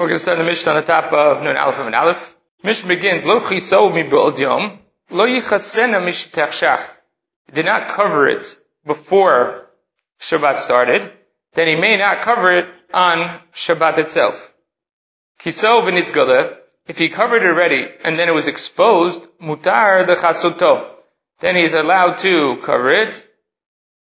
we're going to start the Mishnah on the top of Nun Aleph and Aleph. Mishnah begins, Lo chiso mi yom, lo yichasena mishtechshach. Did not cover it before Shabbat started, then he may not cover it on Shabbat itself. Kiso v'nitgale, if he covered it already and then it was exposed, mutar the chasoto. Then he's allowed to cover it.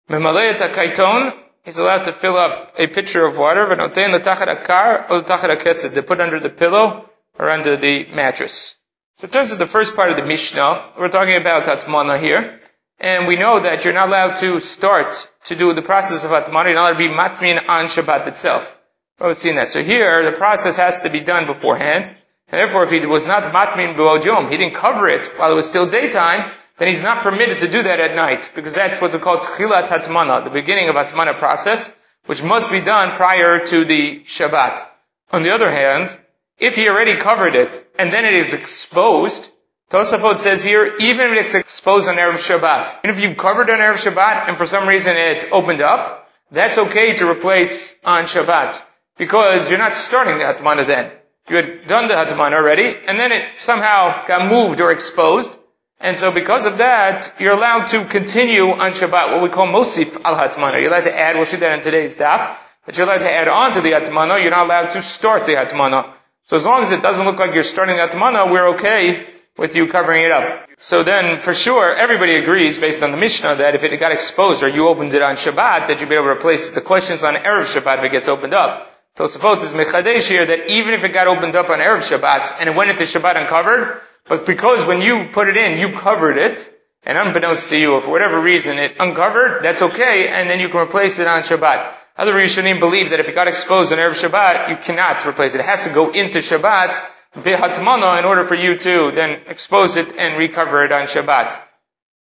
Memalei kaiton, he's allowed to fill up a pitcher of water, v'notein l'tachat akar or l'tachat akesed, to put under the pillow or under the mattress. So in terms of the first part of the Mishnah, we're talking about Atmana here. And we know that you're not allowed to start to do the process of Atmana, you're not allowed to be matmin on Shabbat itself. We've seen that. So here, the process has to be done beforehand. And therefore, if he was not matmin b'od he didn't cover it while it was still daytime, then he's not permitted to do that at night, because that's what we call tchilat hatmana, the beginning of hatmana process, which must be done prior to the Shabbat. On the other hand, if he already covered it, and then it is exposed, Tosafot says here, even if it's exposed on Erev Shabbat, and if you covered on Erev Shabbat, and for some reason it opened up, that's okay to replace on Shabbat, because you're not starting the Hatmana then. You had done the Hatmana already, and then it somehow got moved or exposed, and so because of that, you're allowed to continue on Shabbat, what we call Mosif al Hatmana. You're allowed to add, we'll see that in today's daf, but you're allowed to add on to the Hatmana, you're not allowed to start the Hatmana. So as long as it doesn't look like you're starting the Hatmana, we're okay with you covering it up. So then, for sure, everybody agrees, based on the Mishnah, that if it got exposed or you opened it on Shabbat, that you'd be able to replace it. The question's on Erev Shabbat if it gets opened up. Tosafot is Mechadesh here that even if it got opened up on Erev Shabbat and it went into Shabbat uncovered, but because when you put it in, you covered it, and unbeknownst to you, for whatever reason it uncovered, that's okay, and then you can replace it on Shabbat. Other Rishonim believe that if it got exposed on Erev Shabbat, you cannot replace it. It has to go into Shabbat, bihatmana, in order for you to then expose it and recover it on Shabbat.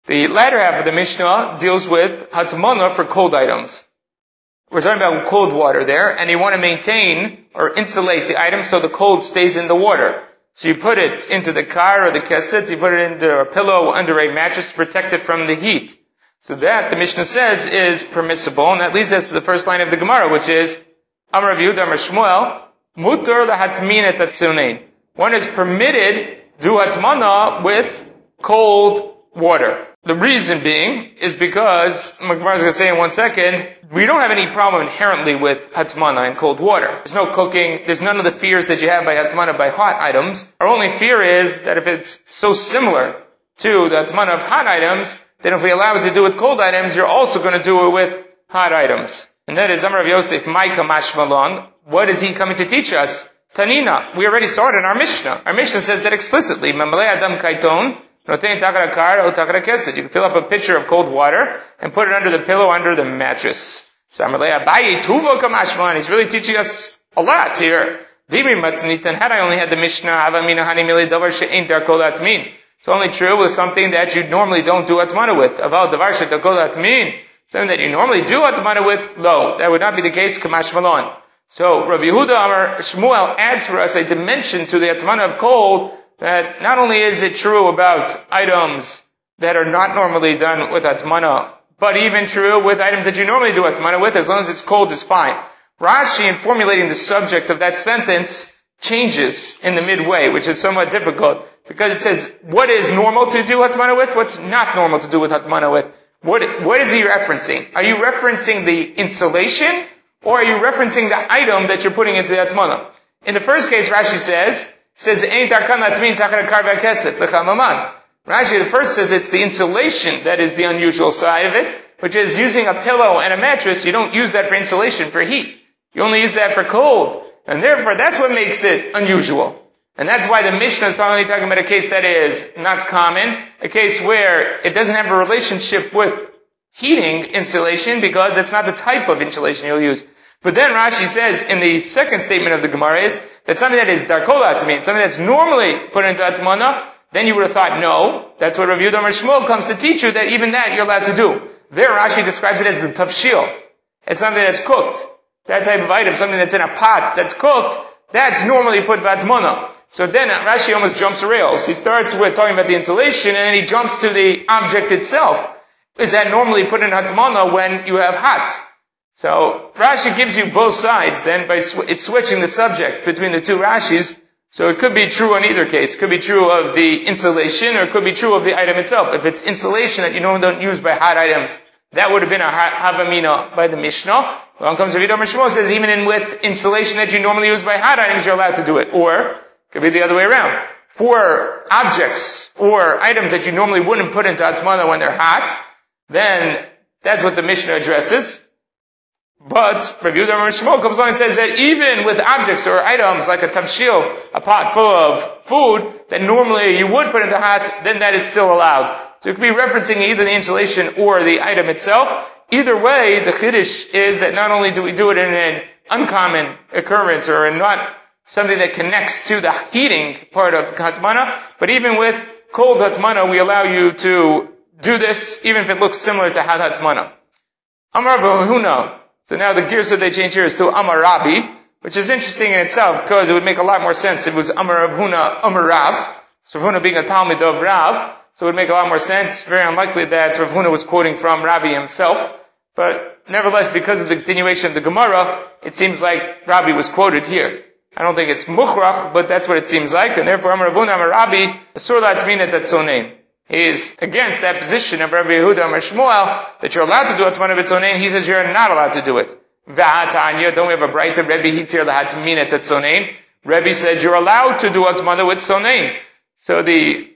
The latter half of the Mishnah deals with hatmana for cold items. We're talking about cold water there, and you want to maintain or insulate the item so the cold stays in the water. So you put it into the car or the keset, you put it into a pillow under a mattress to protect it from the heat. So that, the Mishnah says, is permissible, and that leads us to the first line of the Gemara, which is, Amar Rav Yehuda, Amar Shmuel, Mutar lahatmin et One is permitted, do hatmana with cold water. The reason being is because, Gemara is going to say in one second, we don't have any problem inherently with hatmana in cold water. There's no cooking, there's none of the fears that you have by hatmana by hot items. Our only fear is that if it's so similar to the hatmana of hot items, then if we allow it to do with cold items, you're also going to do it with hot items. And that is Amar of Yosef, Maika Mashmalon. What is he coming to teach us? Tanina. We already saw it in our Mishnah. Our Mishnah says that explicitly. Adam Kaiton, you can fill up a pitcher of cold water and put it under the pillow under the mattress. He's really teaching us a lot here. Had I only had the Mishnah, it's only true with something that you normally don't do atmana with. Something that you normally do atmana with, no, that would not be the case, kamash malon. So Rabbi Yehuda Amar Shmuel adds for us a dimension to the atmana of cold that not only is it true about items that are not normally done with atmana, but even true with items that you normally do atmana with, as long as it's cold, is fine. Rashi, in formulating the subject of that sentence, changes in the midway, which is somewhat difficult, because it says, what is normal to do atmana with? What's not normal to do with atmana with? What, what is he referencing? Are you referencing the insulation, or are you referencing the item that you're putting into the atmana? In the first case, Rashi says, says, Rashi, the first says it's the insulation that is the unusual side of it, which is using a pillow and a mattress, you don't use that for insulation, for heat. You only use that for cold. And therefore, that's what makes it unusual. And that's why the Mishnah is only talking about a case that is not common, a case where it doesn't have a relationship with heating insulation because that's not the type of insulation you'll use. But then Rashi says in the second statement of the Gemara is that something that is darkola to me, something that's normally put into atmana, then you would have thought, no, that's what Rav Yudam Shmuel comes to teach you that even that you're allowed to do. There Rashi describes it as the tafshil. It's something that's cooked. That type of item, something that's in a pot that's cooked, that's normally put batmana. So then Rashi almost jumps rails. He starts with talking about the insulation and then he jumps to the object itself. Is that normally put in hatmana when you have hot? So Rashi gives you both sides then by sw- it's switching the subject between the two Rashis. So it could be true in either case. It could be true of the insulation or it could be true of the item itself. If it's insulation that you normally don't use by hot items, that would have been a havamina by the Mishnah. Along comes Rav Shmuel says even in with insulation that you normally use by hot items, you're allowed to do it. Or it could be the other way around. For objects or items that you normally wouldn't put into atmana when they're hot, then that's what the Mishnah addresses. But Rabbi Yehuda Shmuel comes along and says that even with objects or items like a tavshil, a pot full of food that normally you would put into hot, then that is still allowed. So it could be referencing either the insulation or the item itself. Either way, the chiddush is that not only do we do it in an uncommon occurrence or not something that connects to the heating part of hatmana, but even with cold hatmana, we allow you to do this even if it looks similar to hot hatmana. Amar Bahuna, so now the girsa they change here is to Amar Rabbi, which is interesting in itself because it would make a lot more sense. If it was Amar Huna Amar Rav. So Rav Huna being a Talmud of Rav, so it would make a lot more sense. Very unlikely that Rav Huna was quoting from Rabbi himself. But nevertheless, because of the continuation of the Gemara, it seems like Rabbi was quoted here. I don't think it's mukhrach, but that's what it seems like. And therefore, Amar Huna Amar Rabbi, Asur La Tmina Tatzonein is against that position of Rabbi Yehuda Amar Shmuel that you're allowed to do Atman of its. He says you're not allowed to do it. V'atanya, don't we have a brighter Rebbe Hitir lahatmin at Tzonein? Rebbe said you're allowed to do Atmana with Tzonein. So the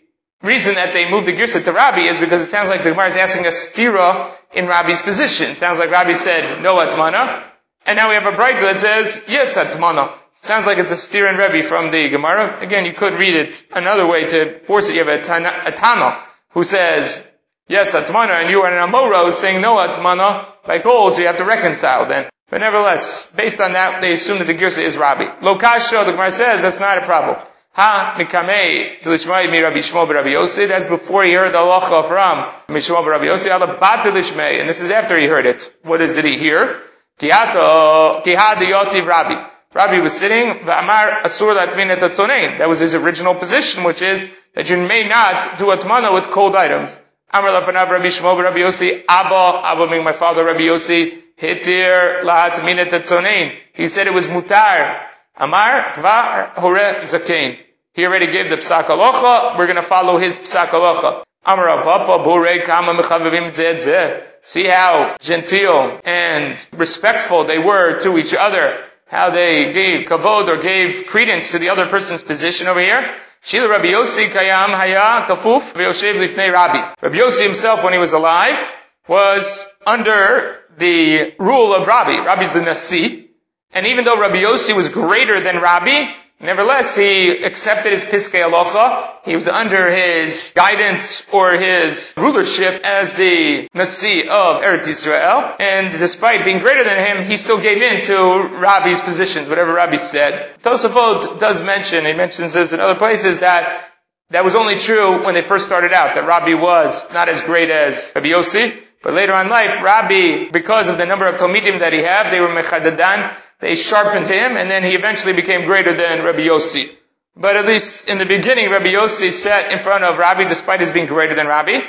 reason that they moved the Girsa to Rabbi is because it sounds like the Gemara is asking a stira in Rabbi's position. It sounds like Rabbi said no Atmana, and now we have a brighter that says yes Atmana. Sounds like it's a steer in Rebbe from the Gemara. Again, you could read it another way to force it. You have a, tana, a who says, yes, Atmana, and you are an Amora who's saying no Atmana by gold, so you have to reconcile then. But nevertheless, based on that, they assume that the Girsa is Rabbi. Lokasho, the Gemara says, that's not a problem. Ha mikamei delishmai mi Rabbi Shmuel Rabbi Yossi. That's before he heard the halacha from Mishmuel Rabbi Yossi. Ala bat and this is after he heard it. What is did he hear? Kihato kihad yotiv Rabbi. Rabbi was sitting, V'amar asur That was his original position, which is that you may not do atmana with cold items. Amar lafanav Rabbi Shmuel Rabbi Yossi, Abba, Abba being my father Rabbi Yossi, hitir lahat. He said it was mutar. Amar kvar hore zakein. He already gave the psak alocha. We're going to follow his psak alocha. Amar papa bore kama mechavivim zed See how genteel and respectful they were to each other how they gave kavod or gave credence to the other person's position over here. Shila Rabbi Yossi Kayam Haya Kafuf V'Yoshev Lifnei Rabbi. Rabbi Yossi himself, when he was alive, was under the rule of Rabbi. Rabbi's the Nasi. And even though Rabbi Yossi was greater than Rabbi, Nevertheless, he accepted his Piskei Alocha. He was under his guidance or his rulership as the Nasi of Eretz Yisrael. And despite being greater than him, he still gave in to Rabbi's positions, whatever Rabbi said. Tosafot does mention, he mentions this in other places, that that was only true when they first started out, that Rabbi was not as great as Rabbi Yossi. But later on in life, Rabbi, because of the number of Talmidim that he had, they were Mechadadan, they sharpened him, and then he eventually became greater than Rabbi Yossi. But at least in the beginning, Rabbi Yossi sat in front of Rabbi despite his being greater than Rabbi.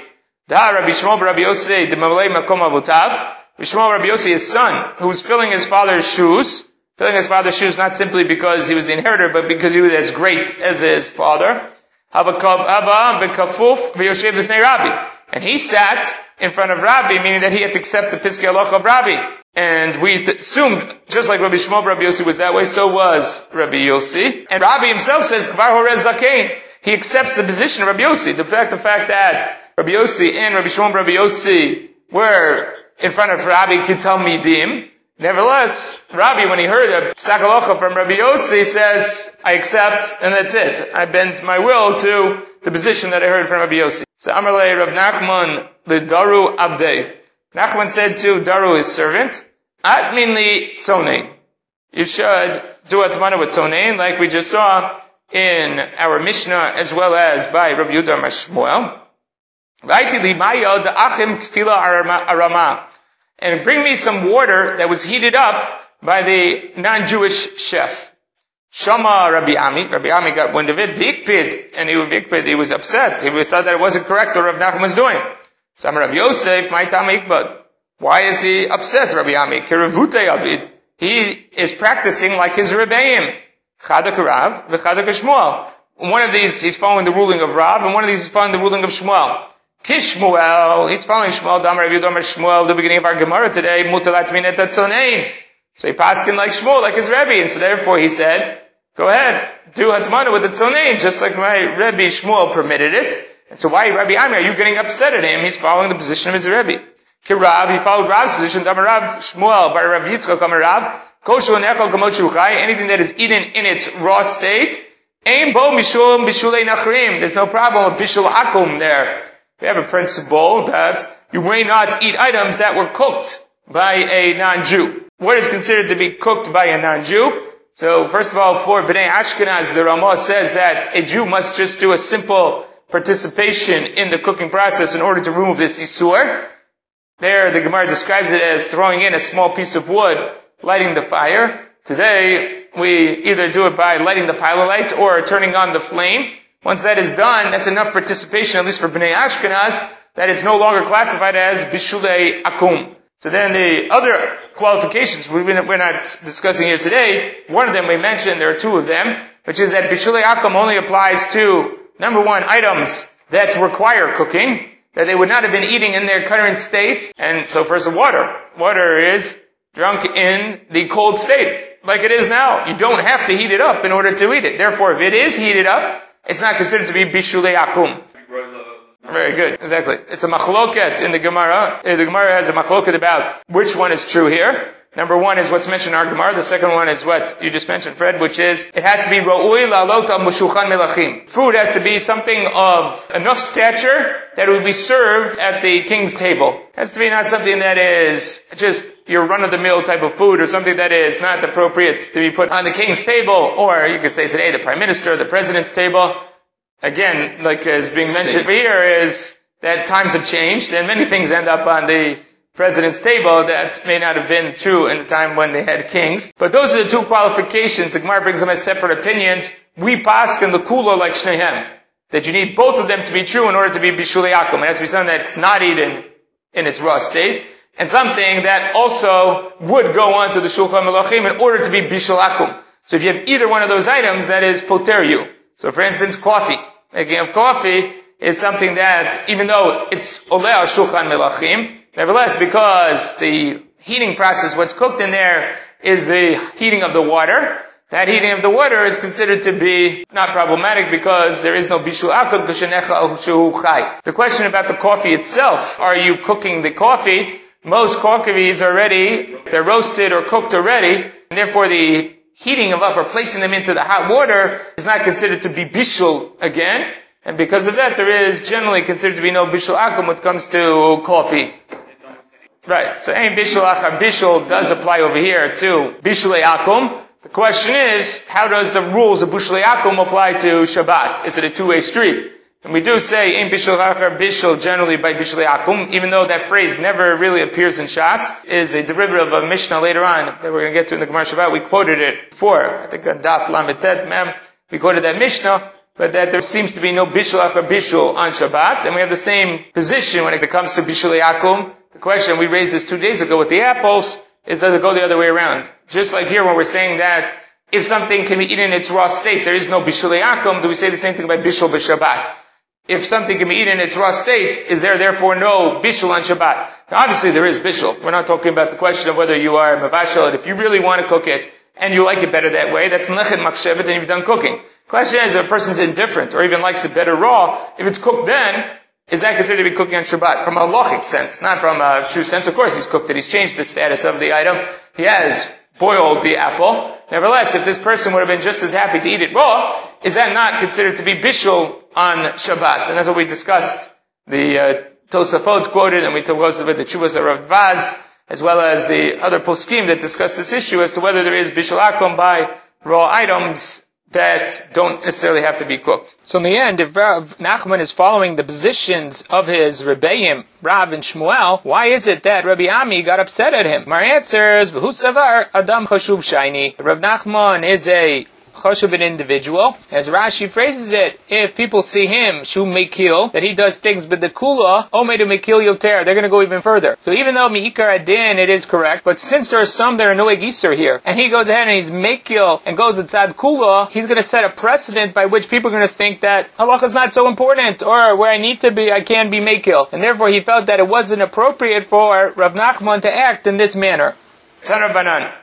Da Rabbi Shmuel Rabbi Yossi Demalei Makom Avutav. Shmuel Rabbi Yossi, his son, who was filling his father's shoes, filling his father's shoes not simply because he was the inheritor, but because he was as great as his father. And he sat in front of Rabbi, meaning that he had to accept the Piskei of Rabbi. And we assumed, just like Rabbi Shmuel Rabbi Yossi was that way, so was Rabbi Yossi. And Rabbi himself says, Kvar Zakein. He accepts the position of Rabbi Yossi. The fact, the fact that Rabbi Yossi and Rabbi Shmuel Rabbi Yossi were in front of Rabbi Kital Midim. Nevertheless, Rabbi, when he heard a Sakalocha from Rabbi Yossi, says, I accept, and that's it. I bent my will to the position that I heard from Rabbi Yossi. So Amarle Rav Nachman, the Daru Abdei. Nachman said to Daru, his servant, Atminli tzone. You should do atmana with tzonein, like we just saw in our Mishnah, as well as by Rabbi Yudah Mashmuel. And bring me some water that was heated up by the non-Jewish chef. Shama Rabbi Ami, Rabbi Ami got wind of it, Vikpid, and he, Vikpid, he was upset. He thought that it wasn't correct what Rabbi Nachman was doing. Some Rav Yosef, my tam ikbad. Why is he upset, Rabbi Ami? Kerevute Avid. He is practicing like his Rebbeim. Chadak Rav, v'chadak Shmuel. One of these, he's following the ruling of Rav, and one of these, he's following the ruling of Shmuel. Kishmuel, he's following Shmuel, Damar Rabbi Damar Shmuel, the beginning of our Gemara today, Mutalat Minet Atzonein. So he paskin like Shmuel, like his Rebbe, and so therefore he said, go ahead, do Hatmana with the Tzonein, just like my Rebbe Shmuel permitted it. And so why, Rabbi Ami, are you getting upset at him? He's following the position of his Rebbe. Kirab, he followed Rav's position, Rav Shmuel, by Rav Yitzchak, Rav, Koshu and Echel anything that is eaten in its raw state. There's no problem with bishul akum there. We have a principle that you may not eat items that were cooked by a non-Jew. What is considered to be cooked by a non-Jew? So first of all, for Bnei Ashkenaz, the Ramah says that a Jew must just do a simple participation in the cooking process in order to remove this isur. There, the Gemara describes it as throwing in a small piece of wood, lighting the fire. Today, we either do it by lighting the pilot light or turning on the flame. Once that is done, that's enough participation, at least for Bnei Ashkenaz, that it's no longer classified as Bishulei Akum. So then the other qualifications we're not discussing here today, one of them we mentioned, there are two of them, which is that Bishulei Akum only applies to, number one, items that require cooking, that they would not have been eating in their current state. And so first the water. Water is drunk in the cold state like it is now. You don't have to heat it up in order to eat it. Therefore, if it is heated up, it's not considered to be bishulei akum. Very good. Exactly. It's a machloket in the Gemara. Uh, the Gemara has a machloket about which one is true here. Number one is what's mentioned in our Gemara. The second one is what you just mentioned, Fred, which is it has to be ro'ui la'alot al mushuchan melachim. Food has to be something of enough stature that it would be served at the king's table. It has to be not something that is just your run-of-the-mill type of food or something that is not appropriate to be put on the king's table or you could say today the prime minister, the president's table. Again, like is being mentioned here is that times have changed and many things end up on the president's table that may not have been true in the time when they had kings. But those are the two qualifications. The Gemara brings them as separate opinions. We pass in the kula like shnehem. That you need both of them to be true in order to be bishulei akum. It has to be something that's not eaten in its raw state. And something that also would go on to the shulchan melachim in order to be bishul akum. So if you have either one of those items, that is poter you. So for instance, coffee. Making of coffee is something that, even though it's oleh shulchan melachim, Nevertheless, because the heating process, what's cooked in there is the heating of the water, that heating of the water is considered to be not problematic because there is no bishu akad. The question about the coffee itself, are you cooking the coffee? Most coffees are ready, they're roasted or cooked already, and therefore the heating them up or placing them into the hot water is not considered to be bishul again. And because of that, there is generally considered to be no bishul akum when it comes to coffee. Right. So Ein Bishul Achar Bishul does apply over here to Bishulei Akum. The question is, how does the rules of Bishulei Akum apply to Shabbat? Is it a two-way street? And we do say Ein Bishul Achar Bishul generally by Bishulei Akum, even though that phrase never really appears in Shas, is a derivative of a Mishnah later on that we're going to get to in the Gemara Shabbat. We quoted it before. I think on Daf Lametet Mem, we quoted that Mishnah but that there seems to be no bishul after bishul on Shabbat, and we have the same position when it comes to bishul yakum, the question, we raised this two days ago with the apples, is does it go the other way around? Just like here when we're saying that if something can be eaten in its raw state, there is no bishul yakum, do we say the same thing about bishul b'Shabbat? If something can be eaten in its raw state, is there therefore no bishul on Shabbat? Now obviously there is bishul. We're not talking about the question of whether you are mavashal, if you really want to cook it, and you like it better that way, that's melechet makshevet and you've done cooking. Question is, if a person's indifferent, or even likes it better raw, if it's cooked then, is that considered to be cooking on Shabbat? From a logic sense, not from a true sense. Of course, he's cooked it. He's changed the status of the item. He has boiled the apple. Nevertheless, if this person would have been just as happy to eat it raw, is that not considered to be bishul on Shabbat? And that's what we discussed. The uh, Tosafot quoted, and we took most of it, the Chuvas of Vaz, as well as the other poskim that discuss this issue as to whether there is bishul akum by raw items that don't necessarily have to be cooked. So in the end, if Nachman is following the positions of his Rebbeim, Rav and Shmuel, why is it that Rabbi Ami got upset at him? My answer is, Adam Chashuv Shaini. Rav Nachman is a choshev an individual. As Rashi phrases it, if people see him, shu mekil, that he does things but the kula, ome to mekil yoter, they're going to go even further. So even though mi'ikar adin, it is correct, but since there are some that are no egiser here, and he goes ahead and he's mekil and goes to tzad kula, he's going to set a precedent by which people are going to think that halacha is not so important, or where I need to be, I can be mekil. And therefore he felt that it wasn't appropriate for Rav Nachman to act in this manner. Tanabanan.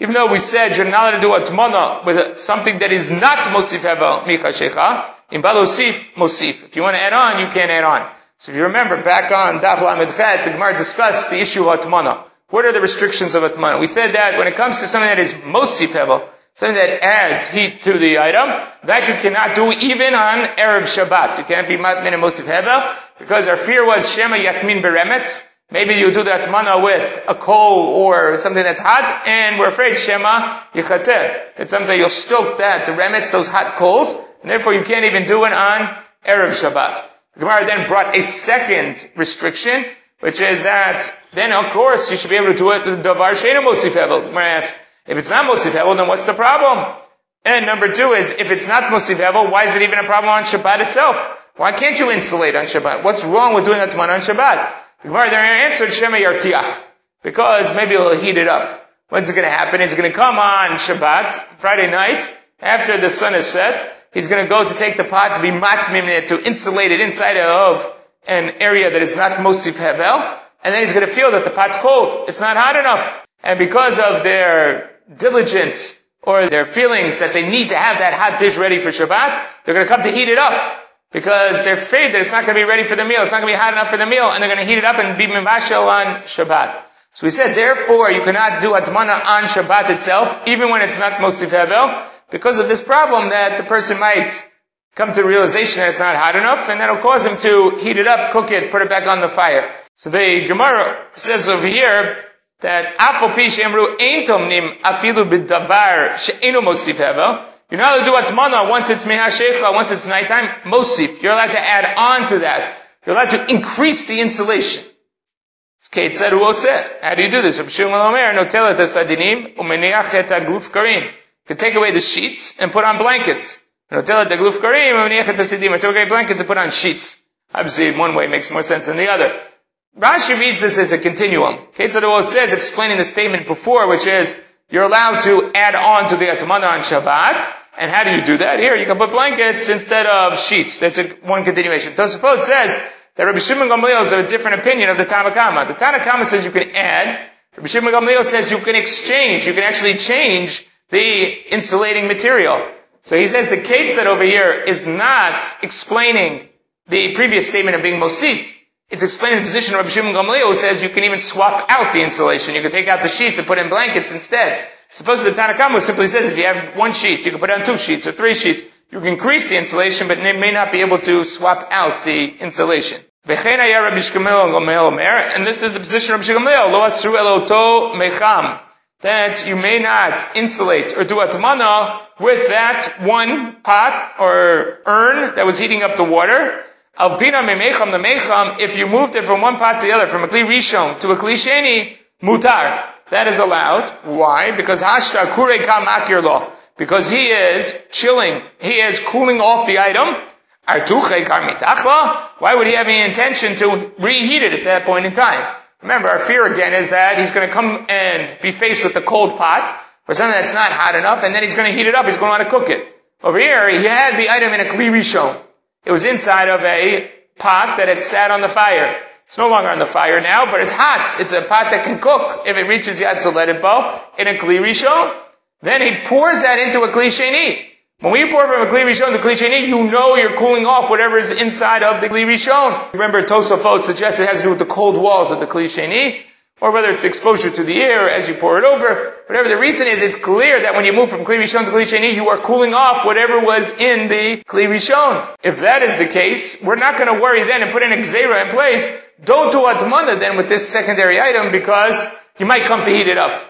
Even though we said you're not allowed to do a tmana with something that is not mosif hevel michashecha, in balosif mosif. If you want to add on, you can add on. So if you remember back on Daf Lamed the Gemara discussed the issue of atmana. What are the restrictions of atmana? We said that when it comes to something that is mosif hevel, something that adds heat to the item, that you cannot do even on Arab Shabbat. You can't be matmin and mosif hevel, because our fear was Shema Yakmin Beremetz. Maybe you do that mana with a coal or something that's hot, and we're afraid Shema Yichateh. That something you'll stoke that, the remets, those hot coals, and therefore you can't even do it on Erev Shabbat. The Gemara then brought a second restriction, which is that then of course you should be able to do it with Davar Shena Mosif Hevel. The Gemara asks, if it's not Mosif Hevel, then what's the problem? And number two is, if it's not Mosif Hevel, why is it even a problem on Shabbat itself? Why can't you insulate on Shabbat? What's wrong with doing Atman on Shabbat? The Gemara there answered Shema Yartiach. Because maybe it'll heat it up. When's it going to happen? It's going to come on Shabbat, Friday night, after the sun is set. He's going to go to take the pot to be matmim to insulate it inside of an area that is not mosif hevel. And then he's going to feel that the pot's cold. It's not hot enough. And because of their diligence or their feelings that they need to have that hot dish ready for Shabbat, they're going to come to heat it up because they're afraid that it's not going to be ready for the meal. It's not going to be hot enough for the meal, and they're going to heat it up and be mivashel on Shabbat. So we said, therefore, you cannot do atmana on Shabbat itself, even when it's not mosif hevel, because of this problem that the person might come to realization that it's not hot enough, and that'll cause him to heat it up, cook it, put it back on the fire. So the Gemara says over here that afal pi shemru ein tomnim afilu b'davar she'enu mosif hevel, you're not allowed to do atmana once it's mehashecha, uh, once it's nighttime, mosif. You're allowed to add on to that. You're allowed to increase the insulation. It's said, How do you do this? You can take away the sheets and put on blankets. Take away blankets and put on sheets. Obviously, one way makes more sense than the other. Rashi reads this as a continuum. Ketzad says, explaining the statement before, which is, you're allowed to add on to the Atmana on Shabbat. And how do you do that? Here, you can put blankets instead of sheets. That's a, one continuation. Tosafot says that Rabbi Shimon Gamliel is of a different opinion of the Tanakama. The Tanakama says you can add. Rabbi Shimon Gamliel says you can exchange. You can actually change the insulating material. So he says the Ketzad over here is not explaining the previous statement of being Mosif. It's explaining the position Rabbi Shimon Gamliel who says you can even swap out the insulation. You can take out the sheets and put in blankets instead. Suppose the Tanakhama simply says if you have one sheet, you can put on two sheets or three sheets. You can increase the insulation, but may not be able to swap out the insulation. And this is the position of Rabbi mecham that you may not insulate or do atmana with that one pot or urn that was heating up the water. Alpina memecham the mecham, if you moved it from one pot to the other, from a kli rishon to a kli sheni, mutar. That is allowed. Why? Because hashta kure kam akir law. Because he is chilling. He is cooling off the item. Why would he have any intention to reheat it at that point in time? Remember, our fear again is that he's going to come and be faced with the cold pot or something that's not hot enough, and then he's going to heat it up. He's going to want to cook it. Over here, he had the item in a kli rishon. It was inside of a pot that had sat on the fire. It's no longer on the fire now, but it's hot. It's a pot that can cook. If it reaches Yad Soledetbo in a Kli Rishon, then he pours that into a Kli Sheni. When we pour from a Kli Rishon to Kli Sheni, you know you're cooling off whatever is inside of the Kli Rishon. Remember, Tosafot suggests it has to do with the cold walls of the Kli Sheni or whether it's the exposure to the air as you pour it over. Whatever the reason is, it's clear that when you move from Kli Rishon to Kli Sheni, you are cooling off whatever was in the Kli Rishon. If that is the case, we're not going to worry then and put an Xera in place. Don't do Atmana then with this secondary item because you might come to heat it up.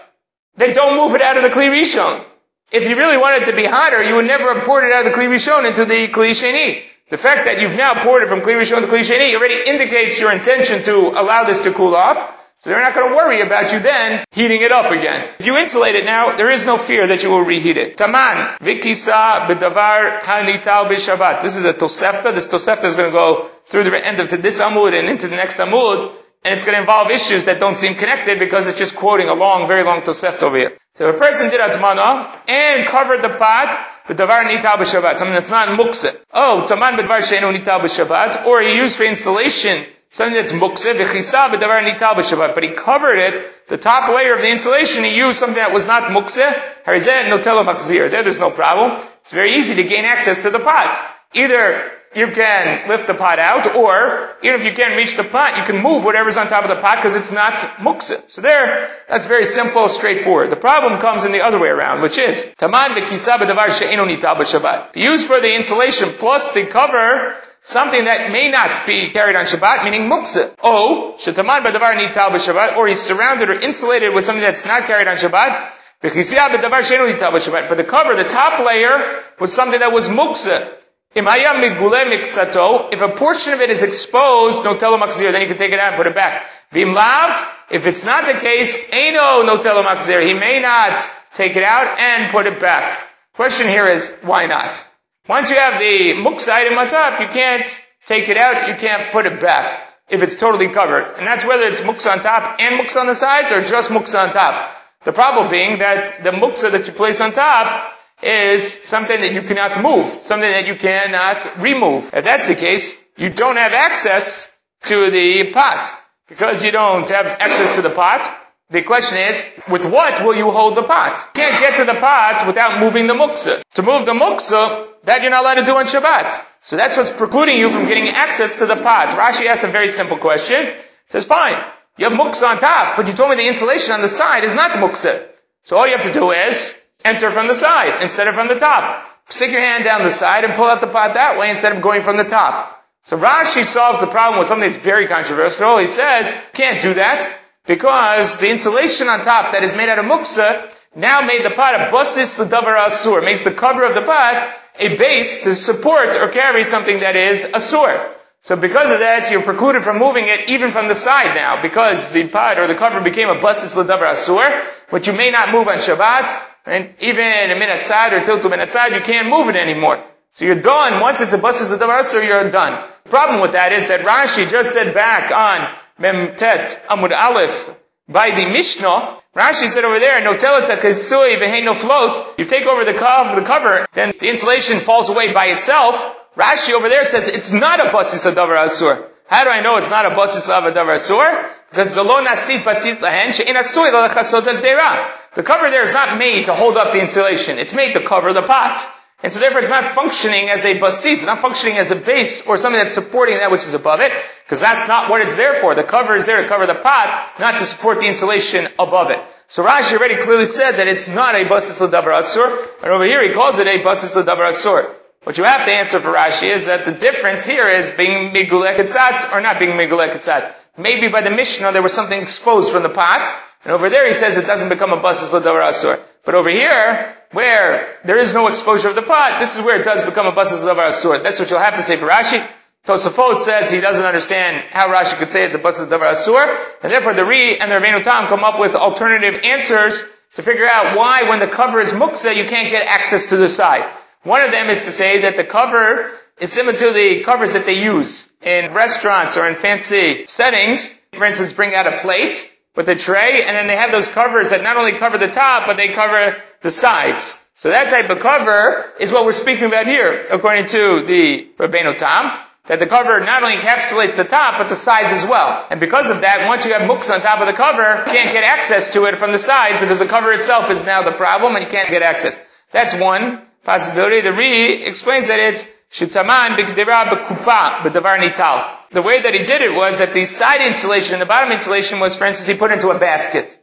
Then don't move it out of the Kli Rishon. If you really wanted it to be hotter, you would never have poured it out of the Kli Rishon into the Kli Sheni. The fact that you've now poured it from Kli Rishon to Kli Sheni already indicates your intention to allow this to cool off. So they're not going to worry about you then heating it up again. If you insulate it now, there is no fear that you will reheat it. Taman, vikisa bedavar hanital b'shabbat. This is a tosefta. This tosefta is going to go through the end of this amud and into the next amud, and it's going to involve issues that don't seem connected because it's just quoting a long, very long tosefta over here. So if a person did atmana and covered the pot, davar nital b'shabbat, something that's not mukse. Oh, taman b'davar she'enu nital b'shabbat, or he used for insulation something that's mukse, v'chisa b'davar nital b'shabbat, but he covered it, the top layer of the insulation, he used something that was not mukse, harizeh notelo machzir. There, there's no problem. It's very easy to gain access to the pot. Either you can lift the pot out, or even if you can't reach the pot, you can move whatever's on top of the pot because it's not muksa. So there, that's very simple, straightforward. The problem comes in the other way around, which is taman b'shabbat. Used for the insulation plus the cover, something that may not be carried on Shabbat, meaning muksa. Oh, shetaman b'davar nital b'Shabbat, or he's surrounded or insulated with something that's not carried on Shabbat. But the cover, the top layer, was something that was muksa. If a portion of it is exposed, no telo then you can take it out and put it back. Vimlav, if it's not the case, eno no telo He may not take it out and put it back. Question here is, why not? Once you have the muksa item on top, you can't take it out, you can't put it back if it's totally covered. And that's whether it's muksa on top and muksa on the sides or just muksa on top. The problem being that the muksa that you place on top is something that you cannot move, something that you cannot remove. If that's the case, you don't have access to the pot. Because you don't have access to the pot, the question is, with what will you hold the pot? You can't get to the pot without moving the muksa. To move the muksa, that you're not allowed to do on Shabbat. So that's what's precluding you from getting access to the pot. Rashi asks a very simple question. He says, fine, you have muksa on top, but you told me the insulation on the side is not the muksa. So all you have to do is enter from the side instead of from the top. Stick your hand down the side and pull out the pot that way instead of going from the top. So Rashi solves the problem with something that's very controversial. He says, can't do that because the insulation on top that is made out of muksa now made the pot a basis davar asur, makes the cover of the pot a base to support or carry something that is asur. So because of that, you're precluded from moving it even from the side now, because the pot or the cover became a basis davar asur, which you may not move on Shabbat, and even a minute side or tiltu minute side, you can't move it anymore. So you're done. Once it's a basis davar asur, you're done. The problem with that is that Rashi just said back on Memtet Amud Aleph by the Mishnah, Rashi said over there, no teleta kasui no float. You take over the cover, the cover, then the insulation falls away by itself. Rashi over there says it's not a basis of davar asur. How do I know it's not a basis of davar asur? Because the lo nasit basis lahen she'in asur l'chasot dera. The cover there is not made to hold up the insulation. It's made to cover the pot. And so therefore it's not functioning as a basis, it's not functioning as a base or something that's supporting that which is above it, because that's not what it's there for. The cover is there to cover the pot, not to support the insulation above it. So Rashi already clearly said that it's not a basis l'davar asur, and over here he calls it a basis l'davar asur. What you have to answer for Rashi is that the difference here is being migulek or not being migulek Maybe by the Mishnah there was something exposed from the pot, and over there he says it doesn't become a basis l'davar asur. But over here, where there is no exposure of the pot, this is where it does become a basis davar asur. That's what you'll have to say for Rashi. Tosafot says he doesn't understand how Rashi could say it's a basis davar asur, and therefore the Ri and the Rabbeinu Tam come up with alternative answers to figure out why when the cover is muksa you can't get access to the side. One of them is to say that the cover is similar to the covers that they use in restaurants or in fancy settings. For instance, bring out a plate with a tray, and then they have those covers that not only cover the top, but they cover the sides. So that type of cover is what we're speaking about here, according to the Rabbeinu Tam, that the cover not only encapsulates the top, but the sides as well. And because of that, once you have mooks on top of the cover, you can't get access to it from the sides because the cover itself is now the problem and you can't get access. That's one possibility. The Ri explains that it's shutaman b'gdera b'kupa nital. The way that he did it was that the side insulation and the bottom insulation was, for instance, he put into a basket.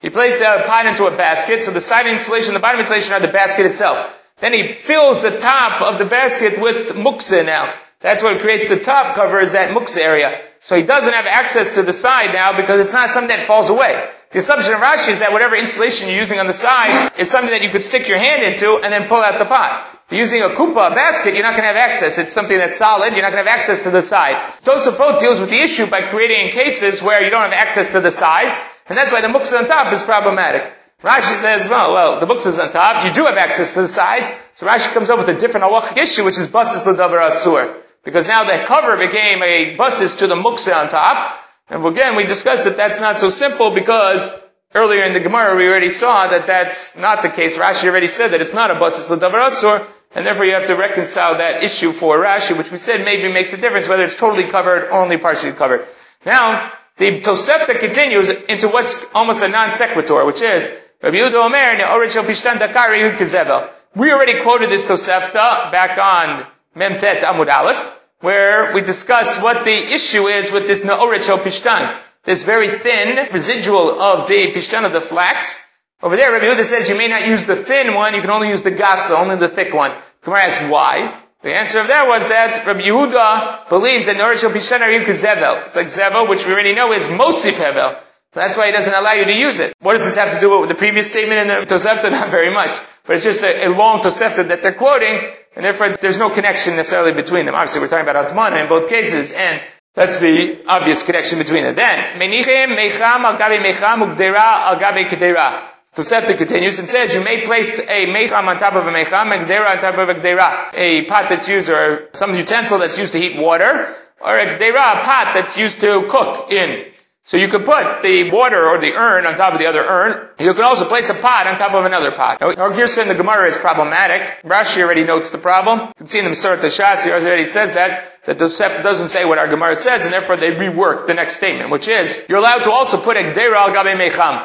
He placed the pot into a basket, so the side insulation, and the bottom insulation are the basket itself. Then he fills the top of the basket with muksa now. That's what creates the top cover is that muksa area. So he doesn't have access to the side now because it's not something that falls away. The assumption of Rashi is that whatever insulation you're using on the side is something that you could stick your hand into and then pull out the pot. If you're using a kupa, a basket, you're not going to have access. It's something that's solid. You're not going to have access to the side. Tosafot deals with the issue by creating cases where you don't have access to the sides, and that's why the muksa on top is problematic. Rashi says, well, well, the muksa is on top. You do have access to the sides. So Rashi comes up with a different halachic issue, which is basis l'davar asur. Because now the cover became a basis to the muksa on top. And again, we discussed that that's not so simple because earlier in the Gemara we already saw that that's not the case. Rashi already said that it's not a basis l'davar asur. And therefore you have to reconcile that issue for Rashi, which we said maybe makes a difference whether it's totally covered or only partially covered. Now, the Tosefta continues into what's almost a non sequitur, which is, Rabbi Omer, We already quoted this Tosefta back on Memtet Amud Aleph, where we discuss what the issue is with this Na'oret Pishtan, this very thin residual of the Pishtan of the flax, over there, Rabbi Yehuda says you may not use the thin one, you can only use the gasa, only the thick one. Gemara asks why. The answer of that was that Rabbi Yehuda believes that Norishal Pishana Zevel. It's like Zevel, which we already know is Mosif Hevel. So that's why he doesn't allow you to use it. What does this have to do with the previous statement in the Tosefta? Not very much. But it's just a, a long Tosefta that they're quoting, and therefore there's no connection necessarily between them. Obviously we're talking about Atmana in both cases, and that's the obvious connection between them. Then, Menichem Mecham al Mecham Ugdera al Kedera. Tosefta continues and says you may place a mecham on top of a mecham, a gdera on top of a gdera, a pot that's used or some utensil that's used to heat water, or a gdera, a pot that's used to cook in. So you could put the water or the urn on top of the other urn. You can also place a pot on top of another pot. Now, Girsa in the Gemara is problematic. Rashi already notes the problem. You can see in the Masoret HaShas, he already says that, that the Tosefta doesn't say what our Gemara says, and therefore they rework the next statement, which is, you're allowed to also put a gdera al gabe mecham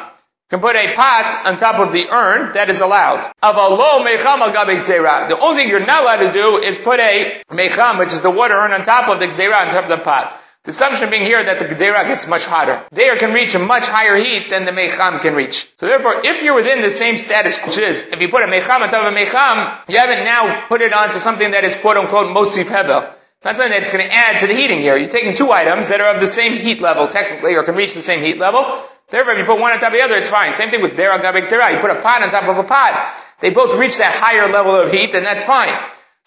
You can put a pot on top of the urn, that is allowed. Of Avalo mecham al. The only thing you're not allowed to do is put a mecham, which is the water urn on top of the gdera, on top of the pot. The assumption being here that the gdera gets much hotter. Gdera can reach a much higher heat than the mecham can reach. So therefore, if you're within the same status, which is, if you put a mecham on top of a mecham, you haven't now put it onto something that is quote unquote mosif hevel. That's something that's going to add to the heating here. You're taking two items that are of the same heat level, technically, or can reach the same heat level, Therefore, if you put one on top of the other, it's fine. Same thing with dera gabek dera. You put a pot on top of a pot. They both reach that higher level of heat, and that's fine.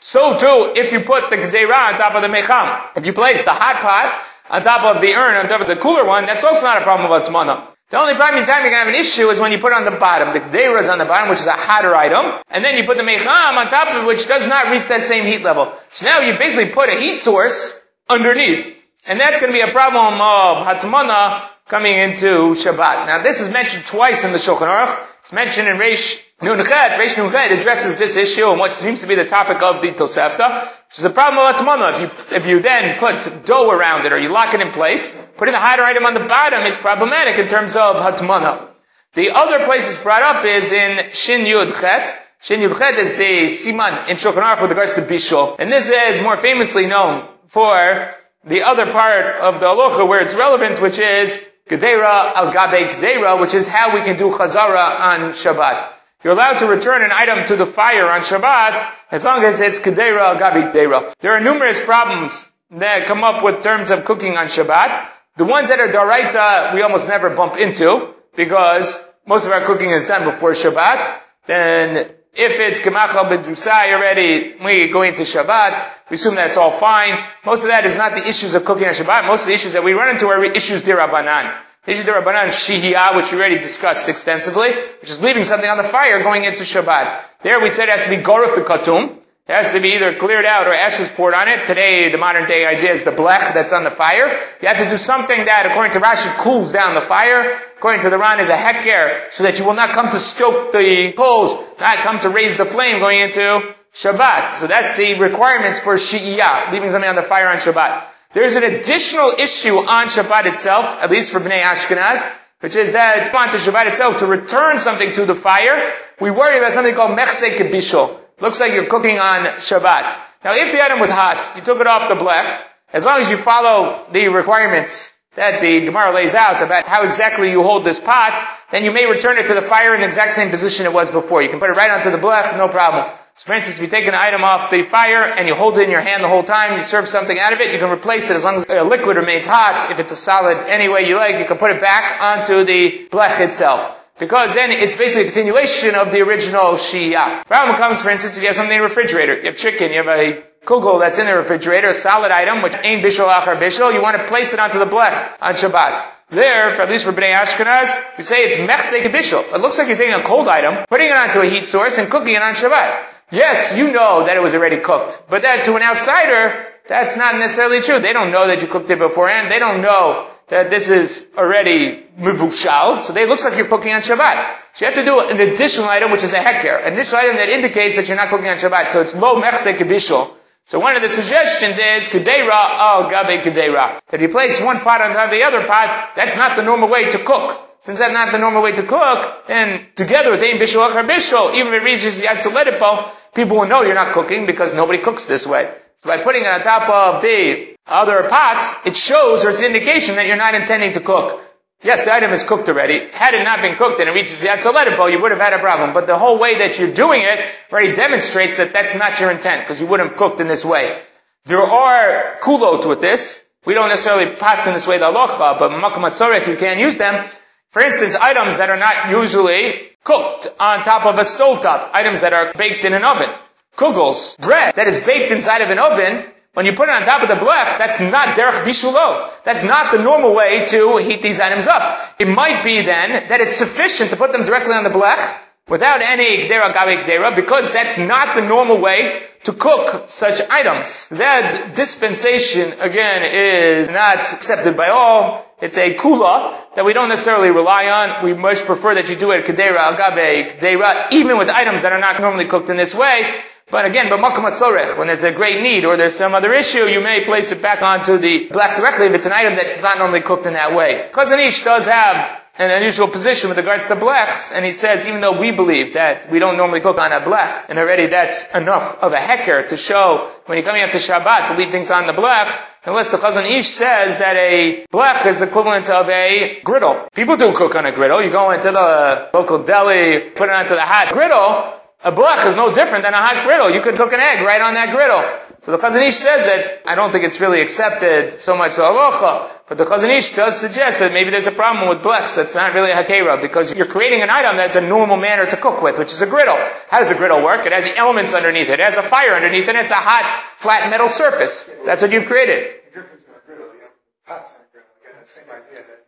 So too, if you put the dera on top of the mecham. If you place the hot pot on top of the urn, on top of the cooler one, that's also not a problem of atmana. The only problem in time you're to have an issue is when you put it on the bottom. The gdera is on the bottom, which is a hotter item. And then you put the mecham on top of it, which does not reach that same heat level. So now you basically put a heat source underneath. And that's going to be a problem of hatmana coming into Shabbat. Now this is mentioned twice in the Shulchan Aruch. It's mentioned in Reish Nunchet. Reish Nunchet addresses this issue and what seems to be the topic of the Tosefta, which is a problem of Atmana. If you, if you then put dough around it or you lock it in place, putting the hotter item on the bottom is problematic in terms of Hatmana. The other place it's brought up is in Shin Yud Chet. Shin Yud Chet is the Siman in Shulchan Aruch with regards to Bishul. And this is more famously known for the other part of the Aloha where it's relevant, which is Gedera al Gabe Gedera, which is how we can do Chazara on Shabbat. You're allowed to return an item to the fire on Shabbat as long as it's Gedera al Gabe Gedera. There are numerous problems that come up with terms of cooking on Shabbat. The ones that are Daraita, we almost never bump into because most of our cooking is done before Shabbat. Then if it's Gemachal B'Dusai already, we go into Shabbat, we assume that it's all fine. Most of that is not the issues of cooking on Shabbat. Most of the issues that we run into are issues dirabanan. Issues dirabanan, shihiyah, which we already discussed extensively, which is leaving something on the fire going into Shabbat. There we said it has to be gorafikatum. It has to be either cleared out or ashes poured on it. Today, the modern day idea is the blech that's on the fire. You have to do something that, according to Rashi, cools down the fire. According to the Ran, is a heker, so that you will not come to stoke the coals, not come to raise the flame going into Shabbat. So that's the requirements for Shi'iyah, leaving something on the fire on Shabbat. There's an additional issue on Shabbat itself, at least for Bnei Ashkenaz, which is that on to Shabbat itself, to return something to the fire, we worry about something called Mechse Kebishol. Looks like you're cooking on Shabbat. Now, if the item was hot, you took it off the blech, as long as you follow the requirements that the Gemara lays out about how exactly you hold this pot, then you may return it to the fire in the exact same position it was before. You can put it right onto the blech, no problem. So for instance, if you take an item off the fire and you hold it in your hand the whole time, you serve something out of it, you can replace it as long as the liquid remains hot. If it's a solid any way you like, you can put it back onto the blech itself. Because then it's basically a continuation of the original Shia. Problem comes, for instance, if you have something in the refrigerator. You have chicken, you have a kugel that's in the refrigerator, a solid item, which ain't bishul achar bishul, you want to place it onto the blech on Shabbat. There, for at least for Bnei Ashkenaz, we say it's mechsek bishul. It looks like you're taking a cold item, putting it onto a heat source, and cooking it on Shabbat. Yes, you know that it was already cooked, but that to an outsider, that's not necessarily true. They don't know that you cooked it beforehand. They don't know that this is already mivushal, so it looks like you're cooking on Shabbat. So you have to do an additional item, which is a heker, an additional item that indicates that you're not cooking on Shabbat. So it's lo mechsek bishul. So one of the suggestions is kudeira al gabe kudeira. That if you place one pot on top of the other pot, that's not the normal way to cook. Since that's not the normal way to cook, then together with Ein Bishul Achar Bishul, even if it reaches the Yatzaledipo, people will know you're not cooking because nobody cooks this way. So by putting it on top of the other pot, it shows or it's an indication that you're not intending to cook. Yes, the item is cooked already. Had it not been cooked and it reaches the yad soledet bo, you would have had a problem. But the whole way that you're doing it already demonstrates that that's not your intent because you wouldn't have cooked in this way. There are kulot with this. We don't necessarily pass in this way the alocha, but makam you can't use them. For instance, items that are not usually cooked on top of a stovetop, items that are baked in an oven. Kugels, bread that is baked inside of an oven, when you put it on top of the blech, that's not derech bishulo. That's not the normal way to heat these items up. It might be then that it's sufficient to put them directly on the blech without any gdera gabe gdera because that's not the normal way to cook such items. That dispensation, again, is not accepted by all. It's a kula that we don't necessarily rely on. We much prefer that you do it kedera agabe kedera, even with items that are not normally cooked in this way. But again, but makom when there's a great need or there's some other issue, you may place it back onto the blech directly if it's an item that's not normally cooked in that way. Chazon Ish does have an unusual position with regards to blechs, and he says even though we believe that we don't normally cook on a blech, and already that's enough of a heker to show when you're coming up to Shabbat to leave things on the blech, unless the Chazon Ish says that a blech is equivalent of a griddle. People do cook on a griddle. You go into the local deli, put it onto the hot griddle, a blech is no different than a hot griddle. You could cook an egg right on that griddle. So the Chazon Ish says that I don't think it's really accepted so much the alocha, but the Chazon Ish does suggest that maybe there's a problem with blechs that's not really a hakera because you're creating an item that's a normal manner to cook with, which is a griddle. How does a griddle work? It has the elements underneath it. It has a fire underneath it, and it's a hot, flat metal surface. That's what you've created.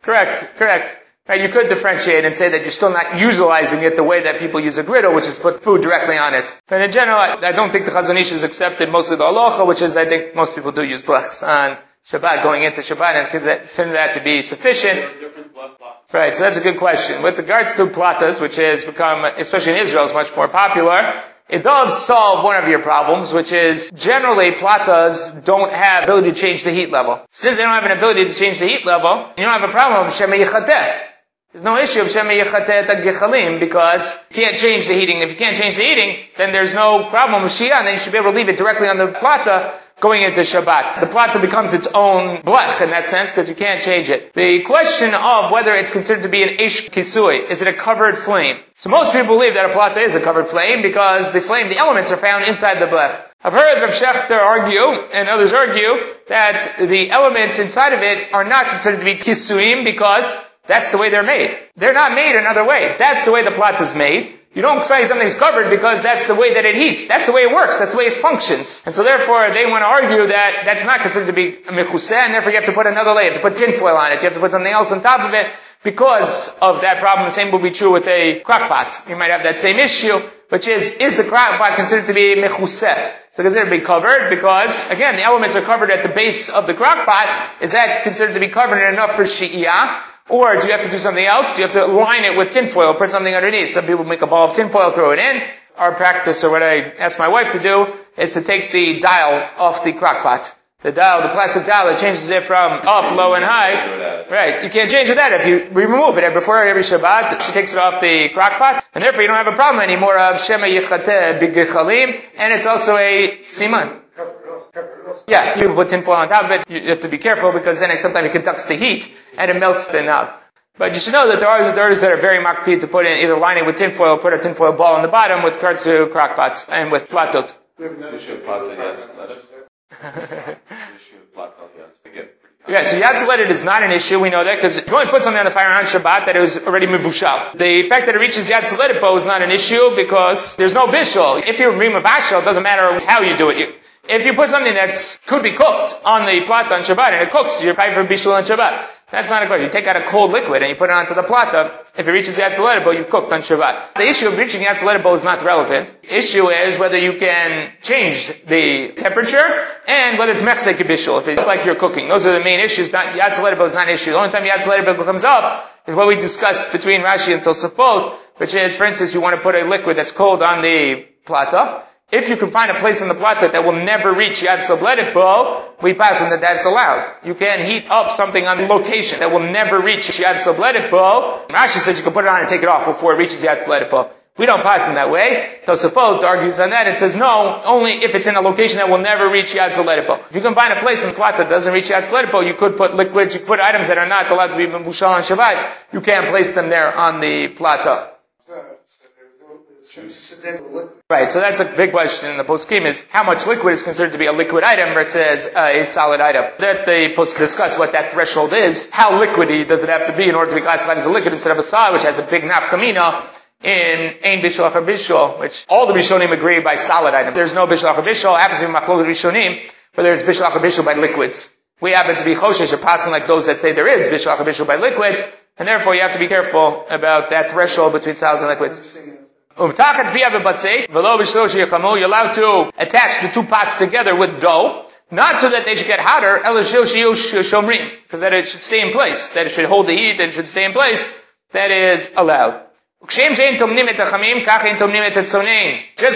Correct, correct. You could differentiate and say that you're still not utilizing it the way that people use a griddle, which is put food directly on it. But in general, I, don't think the Chazon Ish is accepted mostly the aloha, which is I think most people do use blechs on Shabbat, going into Shabbat, and consider that to be sufficient. Right, so that's a good question. With regards to platas, which has become, especially in Israel, is much more popular, it does solve one of your problems, which is generally platas don't have ability to change the heat level. Since they don't have an ability to change the heat level, you don't have a problem there's no issue of Shema Yechatet Gechalim because you can't change the heating. If you can't change the heating, then there's no problem with Shia, and then you should be able to leave it directly on the plata going into Shabbat. The plata becomes its own blech in that sense because you can't change it. The question of whether it's considered to be an ish kisui, is it a covered flame? So most people believe that a plata is a covered flame because the flame, the elements are found inside the blech. I've heard Rav Schachter argue, and others argue, that the elements inside of it are not considered to be kisuim because that's the way they're made. They're not made another way. That's the way the plot is made. You don't say something's covered because that's the way that it heats. That's the way it works. That's the way it functions. And so therefore, they want to argue that that's not considered to be a mechuseh, and therefore you have to put another layer. You have to put tinfoil on it. You have to put something else on top of it. Because of that problem, the same will be true with a crockpot. You might have that same issue, which is, is the crockpot considered to be mechuseh? So considered to be covered because, again, the elements are covered at the base of the crockpot. Is that considered to be covered enough for shi'iyah? Or do you have to do something else? Do you have to line it with tinfoil, put something underneath? Some people make a ball of tinfoil, throw it in. Our practice, or what I ask my wife to do, is to take the dial off the crock pot. The dial, the plastic dial that changes it from off, low, and high. Right. You can't change it that if you remove it before every Shabbat. She takes it off the crock pot, and therefore you don't have a problem anymore of Shema Yichate Bigichalim, and it's also a siman. Yeah, you put tinfoil on top of it. You have to be careful because then it sometimes it conducts the heat and it melts the knob. But you should know that there are those that are very makpid to put in either line it with tinfoil, put a tinfoil ball on the bottom with regards to crockpots and with platot. Yeah, so let it is not an issue. We know that because if you only put something on the fire on Shabbat that it was already mivushal. The fact that it reaches the Yad Bo is not an issue because there's no bishul. If you're mivashal, it doesn't matter how you do it. If you put something that could be cooked on the plata on Shabbat and it cooks, you're fine for bishul on Shabbat. That's not a question. You take out a cold liquid and you put it onto the plata. If it reaches the bowl, you've cooked on Shabbat. The issue of reaching the bowl is not relevant. The issue is whether you can change the temperature and whether it's mechsek bishul, if it's like you're cooking. Those are the main issues. Not, bowl is not an issue. The only time bowl comes up is what we discussed between Rashi and Tosafot, which is, for instance, you want to put a liquid that's cold on the plata, if you can find a place in the plata that will never reach yad soledet bo, we pass on that that's allowed. You can heat up something on location that will never reach yad soledet bo. Rashi says you can put it on and take it off before it reaches yad soledet bo. We don't pass in that way. Tosafot argues on that. and says no, only if it's in a location that will never reach yad soledet bo. If you can find a place in the plot that doesn't reach yad soledet bo, you could put liquids, you could put items that are not allowed to be Mushal on Shabbat. You can't place them there on the plata. Right, so that's a big question in the poskim is how much liquid is considered to be a liquid item versus uh, a solid item. That the post discuss what that threshold is. How liquidy does it have to be in order to be classified as a liquid instead of a solid, which has a big nafkamina in Ein Bishul Achar Bishul, which all the Rishonim agree by solid item. There's no Bishul Achar Bishul, happens to be Machlok Rishonim, but there's Bishul Achar Bishul by liquids. We happen to be Choshesh or passing like those that say there is Bishul Achar Bishul by liquids, and therefore you have to be careful about that threshold between solids and liquids. You're allowed to attach the two pots together with dough, not so that they should get hotter, because that it should stay in place, that it should hold the heat and should stay in place. That is allowed. Just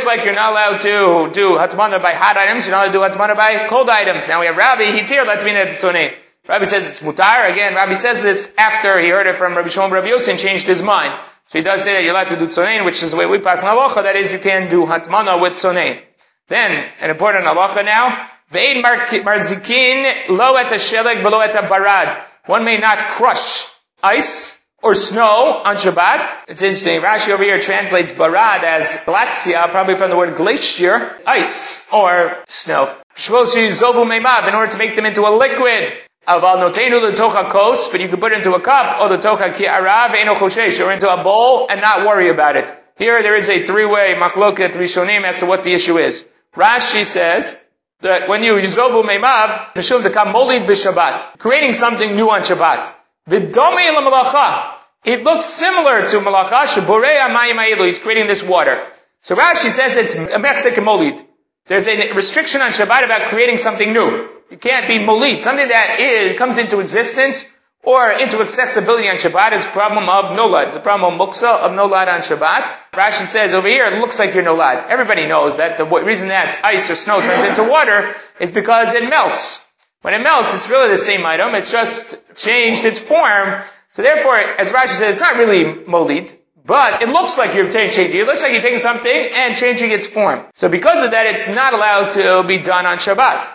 like you're not allowed to do hatmana by hot items, you're not allowed to do hatmana by cold items. Now we have Rabbi Hitir Latmina Tetzonein. Rabbi says it's mutar. Again, Rabbi says this after he heard it from Rabbi Shimon Rabbi Yossi and changed his mind. So he does say that you're allowed to do tzonein, which is the way we pass in halacha, that is you can do hatmana with tzonein. Then, an important halacha now, ve'ed marzikin lo et sheleg velo et barad. One may not crush ice or snow on Shabbat. It's interesting. Rashi over here translates barad as glacia, probably from the word glacier, ice or snow. Shvoshi zovu meimav, in order to make them into a liquid. Aval notenu l'tocha kos, but you could put it into a cup, or the tocha ki arav eno choshesh, or into a bowl, and not worry about it. Here there is a three-way machloket rishonim as to what the issue is. Rashi says that when you yizovu meimav, teshuv dekam molid b'shabbat, creating something new on Shabbat. V'domei l'malacha. It looks similar to malacha, sheborei amayim He's creating this water. So Rashi says it's a mechsek molid. There's a restriction on Shabbat about creating something new. You can't be molid. Something that is, comes into existence or into accessibility on Shabbat is a problem of nolad. It's a problem of muksa, of nolad on Shabbat. Rashi says over here, it looks like you're nolad. Everybody knows that the reason that ice or snow turns into water is because it melts. When it melts, it's really the same item. It's just changed its form. So therefore, as Rashi says, it's not really molid. But it looks like you're changing. It looks like you're taking something and changing its form. So because of that, it's not allowed to be done on Shabbat.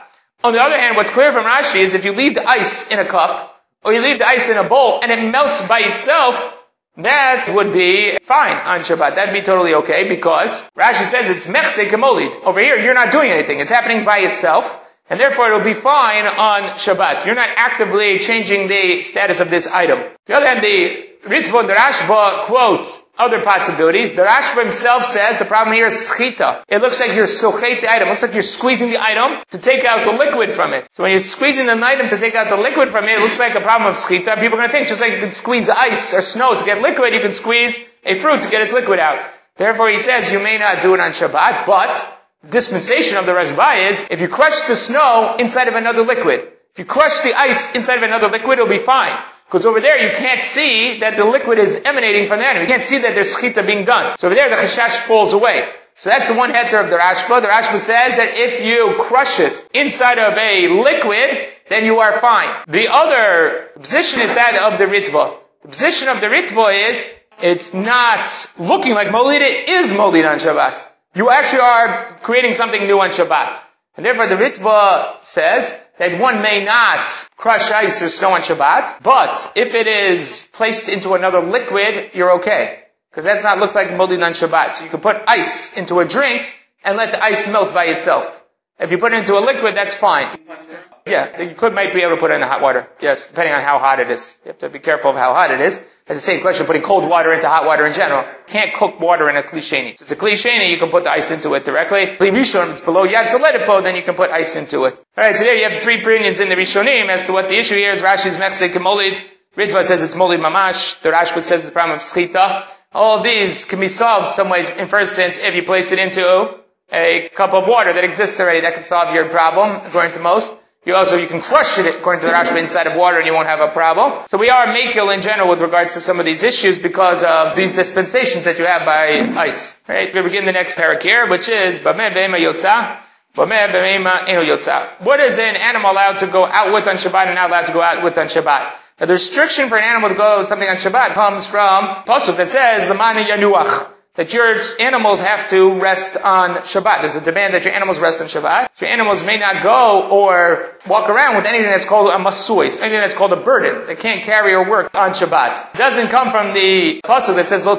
On the other hand, what's clear from Rashi is if you leave the ice in a cup, or you leave the ice in a bowl, and it melts by itself, that would be fine on Shabbat. That'd be totally okay because Rashi says it's mechse kemolid. Over here, you're not doing anything. It's happening by itself. And therefore it'll be fine on Shabbat. You're not actively changing the status of this item. On the other hand, the Ritva and the Rashba quotes other possibilities. The Rashba himself says the problem here is schita. It looks like you're sochet the item. It looks like you're squeezing the item to take out the liquid from it. So when you're squeezing the item to take out the liquid from it, it looks like a problem of schita. People are going to think just like you can squeeze ice or snow to get liquid, you can squeeze a fruit to get its liquid out. Therefore he says you may not do it on Shabbat, but dispensation of the Rashba is if you crush the snow inside of another liquid. If you crush the ice inside of another liquid, it'll be fine. Because over there you can't see that the liquid is emanating from the animal. You can't see that there's schita being done. So over there the chashash falls away. So that's the one heter of the Rashba. The Rashba says that if you crush it inside of a liquid, then you are fine. The other position is that of the Ritva. The position of the Ritva is, it's not looking like Molid, it is Molid on Shabbat. You actually are creating something new on Shabbat. And therefore the Ritva says that one may not crush ice or snow on Shabbat, but if it is placed into another liquid, you're okay. Because that's not looks like molding on Shabbat. So you can put ice into a drink and let the ice melt by itself. If you put it into a liquid, that's fine. Yeah, you could might be able to put it in the hot water. Yes, depending on how hot it is. You have to be careful of how hot it is. It's the same question putting cold water into hot water in general. Can't cook water in a klisheni. So it's a klisheni, you can put the ice into it directly. Rishon, it's below yad po, then you can put ice into it. Alright, so there you have three opinions in the Rishonim as to what the issue here is. Rashi's Mechsek Molid. Ritva says it's Molid Mamash. The Rashba says it's the problem of Schita. All of these can be solved some ways. In first instance, if you place it into a cup of water that exists already, that can solve your problem, according to most. You also, you can crush it according to the Rashba inside of water and you won't have a problem. So we are makil in general with regards to some of these issues because of these dispensations that you have by ice. Right? We begin the next parak here, which is, What is an animal allowed to go out with on Shabbat and not allowed to go out with on Shabbat? Now the restriction for an animal to go out with something on Shabbat comes from Pasuk that says, the Lamani Yanuach that your animals have to rest on Shabbat. There's a demand that your animals rest on Shabbat. Your animals may not go or walk around with anything that's called a masuis, anything that's called a burden. They can't carry or work on Shabbat. It doesn't come from the pasuk that says, Lo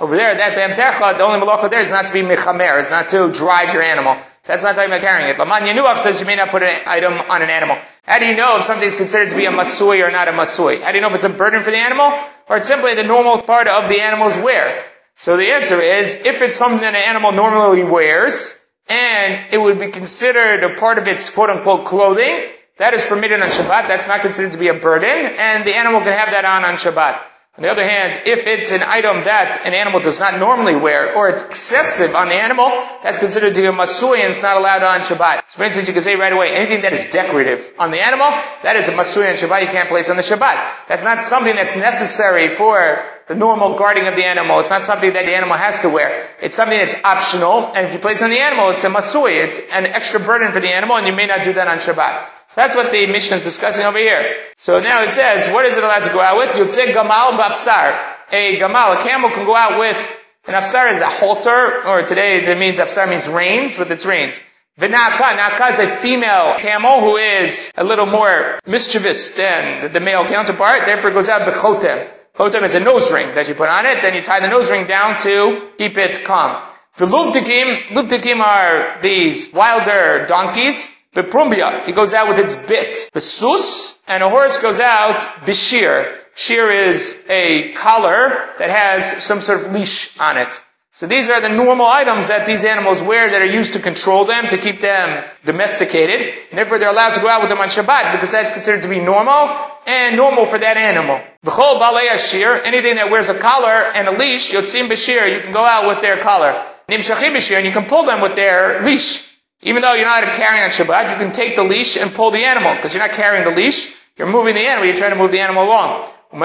Over there, that bam techa, the only malacha there is not to be mechamer, it's not to drive your animal. That's not talking about carrying it. Laman Yanuach says you may not put an item on an animal. How do you know if something is considered to be a masui or not a masui? How do you know if it's a burden for the animal or it's simply the normal part of the animal's wear? So the answer is, if it's something that an animal normally wears, and it would be considered a part of its quote unquote clothing, that is permitted on Shabbat. That's not considered to be a burden, and the animal can have that on on Shabbat. On the other hand, if it's an item that an animal does not normally wear, or it's excessive on the animal, that's considered to be a masui and it's not allowed on Shabbat. So for instance, you can say right away, anything that is decorative on the animal, that is a masui on Shabbat, you can't place on the Shabbat. That's not something that's necessary for the normal guarding of the animal. It's not something that the animal has to wear. It's something that's optional, and if you place on the animal, it's a masui. It's an extra burden for the animal, and you may not do that on Shabbat. So that's what the Mishnah is discussing over here. So now it says, what is it allowed to go out with? Yotzei gamal bafsar. A gamal, a camel can go out with, an afsar is a halter, or today it means afsar means reins, with its reins. Vinaka, Naka is a female camel who is a little more mischievous than the male counterpart, therefore goes out bechotem. Chotem is a nose ring that you put on it, then you tie the nose ring down to keep it calm. The lubdikim, lubdikim are these wilder donkeys, Beprumbia, he goes out with its bit. Besus, and a horse goes out bishir. Shear is a collar that has some sort of leash on it. So these are the normal items that these animals wear that are used to control them, to keep them domesticated. And therefore they're allowed to go out with them on Shabbat because that's considered to be normal and normal for that animal. B'chol balei ashir, anything that wears a collar and a leash, yotzim b'shir, you can go out with their collar. Nimshachim b'shir, and you can pull them with their leash. Even though you're not carrying on Shabbat, you can take the leash and pull the animal, because you're not carrying the leash, you're moving the animal, you're trying to move the animal along. And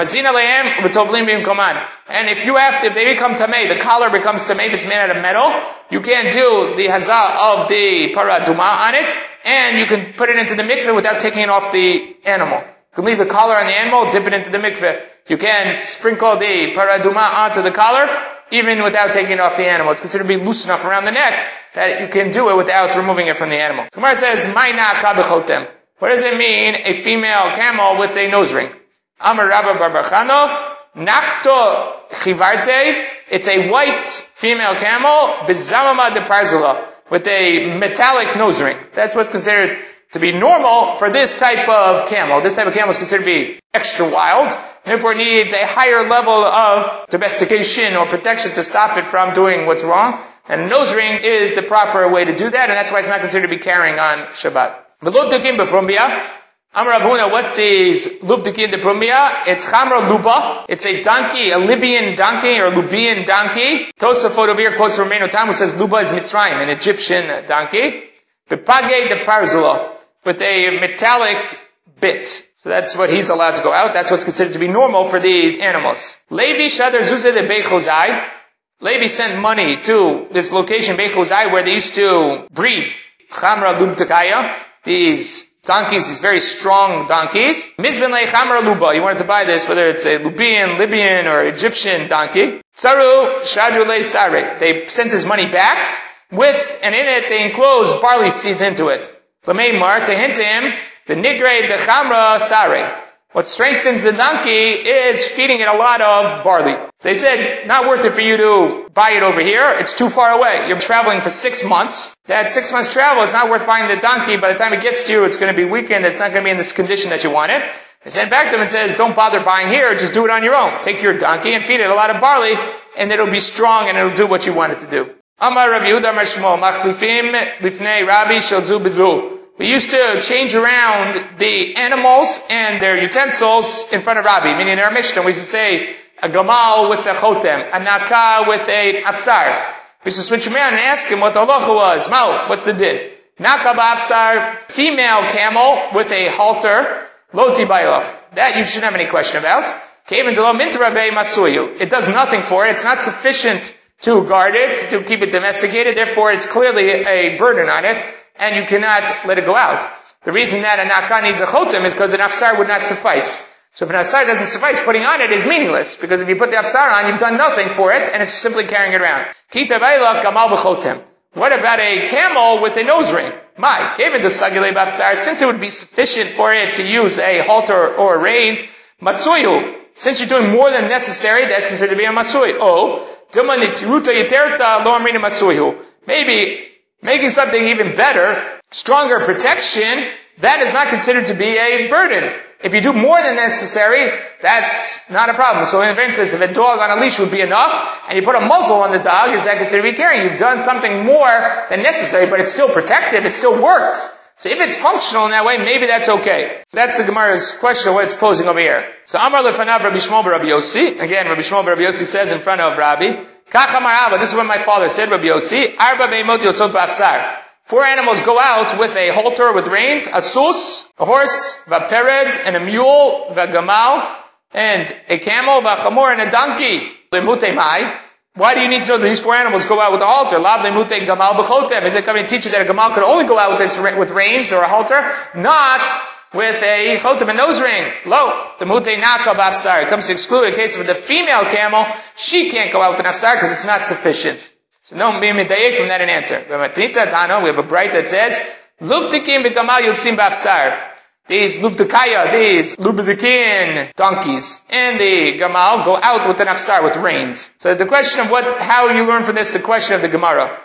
if you have to, if they become tamei, the collar becomes tamei, if it's made out of metal, you can't do the hazah of the paraduma on it, and you can put it into the mikveh without taking it off the animal. You can leave the collar on the animal, dip it into the mikveh. You can sprinkle the paraduma onto the collar, even without taking it off the animal. It's considered to be loose enough around the neck that you can do it without removing it from the animal. Gemara says, What does it mean, a female camel with a nose ring? Amar Rabbah bar bar Chanah, Nachto Chivarte, it's a white female camel, Bizamama de Parzula, with a metallic nose ring. That's what's considered to be normal for this type of camel. This type of camel is considered to be extra wild, therefore needs a higher level of domestication or protection to stop it from doing what's wrong. And nose ring is the proper way to do that, and that's why it's not considered to be carrying on Shabbat. Velubdukim beprumbia. Amar Rav Huna, what's these lubdukim? It's chamra luba. It's a donkey, a Libyan donkey or Lubian donkey. Tosafot over here quotes from Tam who says luba is Mitzrayim, an Egyptian donkey. Bepage de parzula. With a metallic bit. So that's what he's allowed to go out. That's what's considered to be normal for these animals. Levi de Bechozai. Levi sent money to this location, Bechozai, where they used to breed Chamra Lubtakaya, these donkeys, these very strong donkeys. Mizben Chamra Luba, you wanted to buy this, whether it's a Lubian, Libyan, or Egyptian donkey. Saru Shadru Le Sare. They sent his money back with, and in it they enclosed barley seeds into it. Lameimar, to hint to him, the Nigre de Chamra Sare. What strengthens the donkey is feeding it a lot of barley. They said, not worth it for you to buy it over here. It's too far away. You're traveling for six months. That six months travel, it's not worth buying the donkey. By the time it gets to you, it's going to be weakened. It's not going to be in this condition that you want it. They sent back to him and says, don't bother buying here. Just do it on your own. Take your donkey and feed it a lot of barley and it'll be strong and it'll do what you want it to do. Amar Rabbi Yehuda Amar Shmuel, machlifim lifnei Rabbi shalzu bezu. We used to change around the animals and their utensils in front of Rabbi, meaning in our Mishnah, we used to say a gamal with a chotem, a naka with a afsar. We used to switch around and ask him what the halacha was. Mao, what's the din? Naka b'afsar, female camel with a halter, loti bailach. That you shouldn't have any question about. It does nothing for it. It's not sufficient to guard it, to keep it domesticated. Therefore, it's clearly a burden on it and you cannot let it go out. The reason that a naka needs a chotem is because an afsar would not suffice. So if an afsar doesn't suffice, putting on it is meaningless, because if you put the afsar on, you've done nothing for it, and it's simply carrying it around. Kita gamal v'chotem. What about a camel with a nose ring? My, David the sagile bafsar, since it would be sufficient for it to use a halter or reins, matsuyu, since you're doing more than necessary, that's considered to be a masui. Oh, maybe making something even better, stronger protection, that is not considered to be a burden. If you do more than necessary, that's not a problem. So in instance, if a dog on a leash would be enough, and you put a muzzle on the dog, is that considered to be caring? You've done something more than necessary, but it's still protective, it still works. So if it's functional in that way, maybe that's okay. So that's the Gemara's question, of what it's posing over here. So Amar Lefanav Rabbi Yishmael Rabbi Yossi. Again, Rabbi Yishmael Rabbi Yossi says in front of Rabbi, Kach this is what my father said, Rabbi Yossi, Arba Beimot Yotzot B'Afsar. Four animals go out with a halter with reins, a sus, a horse, vapered, and a mule, vagamal, and a camel, vachamor, and a donkey. Lemute mai. Why do you need to know that these four animals go out with a halter? Lav lemute gamal b'chotem. Is it coming to teach you that a gamal could only go out with, with reins or a halter? Not with a chotem, a nose ring. Lo, the mute naka b'afsar. It comes to exclude in case of the female camel, she can't go out with an afsar because it's not sufficient. So no medayek from that an answer. We have a bright that says, Luvtikim v'gamal yotzim b'afsar. These lubdikaya, these lubdikin donkeys, and the gamal go out with an afsar, with reins. So the question of what, how you learn from this, the question of the Gemara.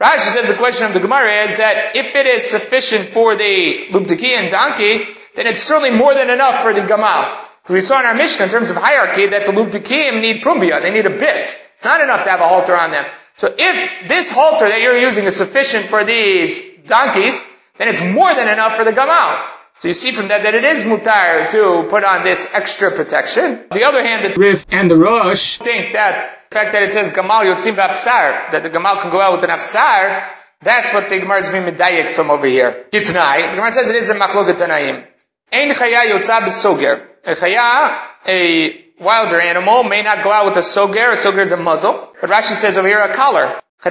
Rashi says the question of the Gemara is that if it is sufficient for the lubdikin donkey, then it's certainly more than enough for the gamal. We saw in our Mishnah in terms of hierarchy that the lubdikim need prumbia, they need a bit. It's not enough to have a halter on them. So if this halter that you're using is sufficient for these donkeys, then it's more than enough for the gamal. So you see from that that it is mutar to put on this extra protection. On the other hand, the Rif and the Rosh think that the fact that it says Gamal Yotzim Afsar, that the Gamal can go out with an Afsar, that's what the Gemara is being medayik from over here. Gitnai, the Gemara says it is a machlok Tanaim. Ein chaya yotza b'soger. A chaya, a wilder animal, may not go out with a soger. A soger is a muzzle. But Rashi says over here a collar. You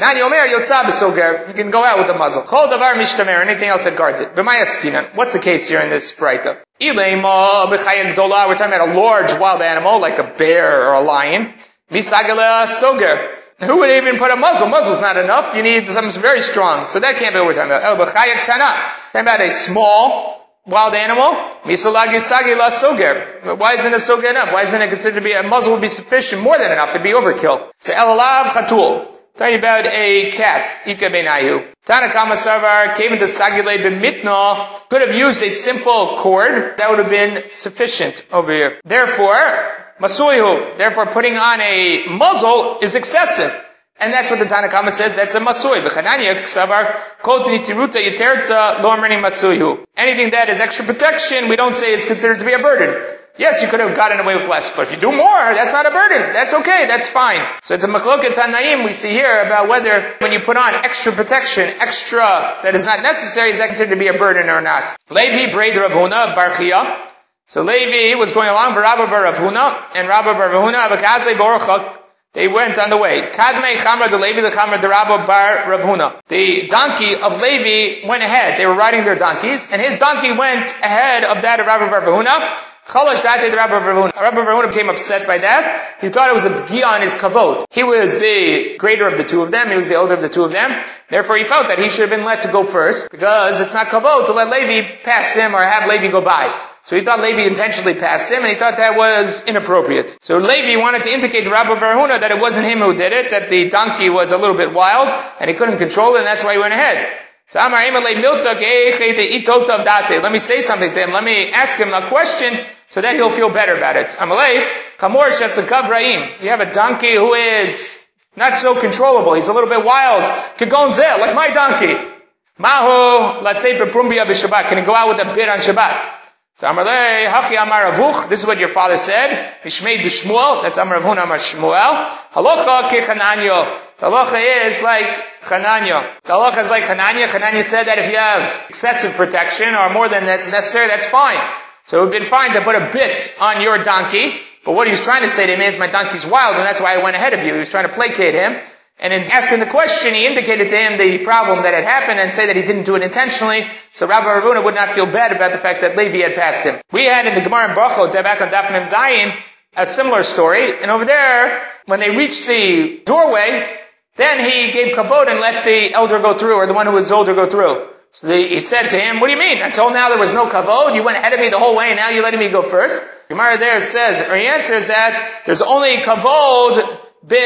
can go out with a muzzle. Chol davar mishtamer. Anything else that guards it. What's the case here in this dola. We're talking about a large wild animal like a bear or a lion. Who would even put a muzzle? Muzzle's not enough. You need something very strong. So that can't be what we're talking about. Tana. Talking about a small wild animal. Why isn't a soger enough? Why isn't it considered to be a muzzle would be sufficient, more than enough to be overkill? So. Talking about a cat, Ika Benayu. Tanakama Savar came into Sagile B'mitno, could have used a simple cord, that would have been sufficient over here. Therefore, Masuyu, therefore putting on a muzzle is excessive. And that's what the Tanakama says, that's a masui. Lo. Anything that is extra protection, we don't say it's considered to be a burden. Yes, you could have gotten away with less, but if you do more, that's not a burden. That's okay, that's fine. So it's a machloket tanaim we see here about whether when you put on extra protection, extra that is not necessary, is that considered to be a burden or not. Levi braid Rav Huna barchia. So Levi was going along for Rabba bar and Rabba bar Rav Huna abakazle borachak. They went on the way. Kadmei chamra de Levi the chamra de Rabba bar Rav Huna. The donkey of Levi went ahead. They were riding their donkeys, and his donkey went ahead of that of Rabba bar. Chalash dated Rabbi Ravuna. Rabbi Ravuna became upset by that. He thought it was a b'gia on his kavod. He was the greater of the two of them. He was the older of the two of them. Therefore, he felt that he should have been let to go first because it's not kavod to let Levi pass him or have Levi go by. So he thought Levi intentionally passed him, and he thought that was inappropriate. So Levi wanted to indicate to Rabbi Barahuna that it wasn't him who did it, that the donkey was a little bit wild, and he couldn't control it, and that's why he went ahead. So Amar Let me say something to him. Let me ask him a question so then he'll feel better about it. Amalei, Kamor Raim. You have a donkey who is not so controllable. He's a little bit wild. Kagonzel, like my donkey. Mahu Latzei Prumbia B'Shabbat. Can he go out with a bit on Shabbat? So Amarle, Hachi Amar Avuch, this is what your father said. Mishmei Shmuel, that's Amar Avun Amar Shmuel. Halacha Kechananyo. The halacha is like Chananya. The halacha is like Chananya. Chananya said that if you have excessive protection or more than that's necessary, that's fine. So it would have been fine to put a bit on your donkey. But what he was trying to say to him is, my donkey's wild and that's why I went ahead of you. He was trying to placate him. And in asking the question, he indicated to him the problem that had happened and say that he didn't do it intentionally. So Rabbi Ravuna would not feel bad about the fact that Levi had passed him. We had in the Gemara in Brachot, back on Zayin, a similar story. And over there, when they reached the doorway, then he gave kavod and let the elder go through, or the one who was older go through. So the, he said to him, what do you mean? Until now there was no kavod, you went ahead of me the whole way, and now you're letting me go first? Gemara there says, or he answers that, there's only kavod be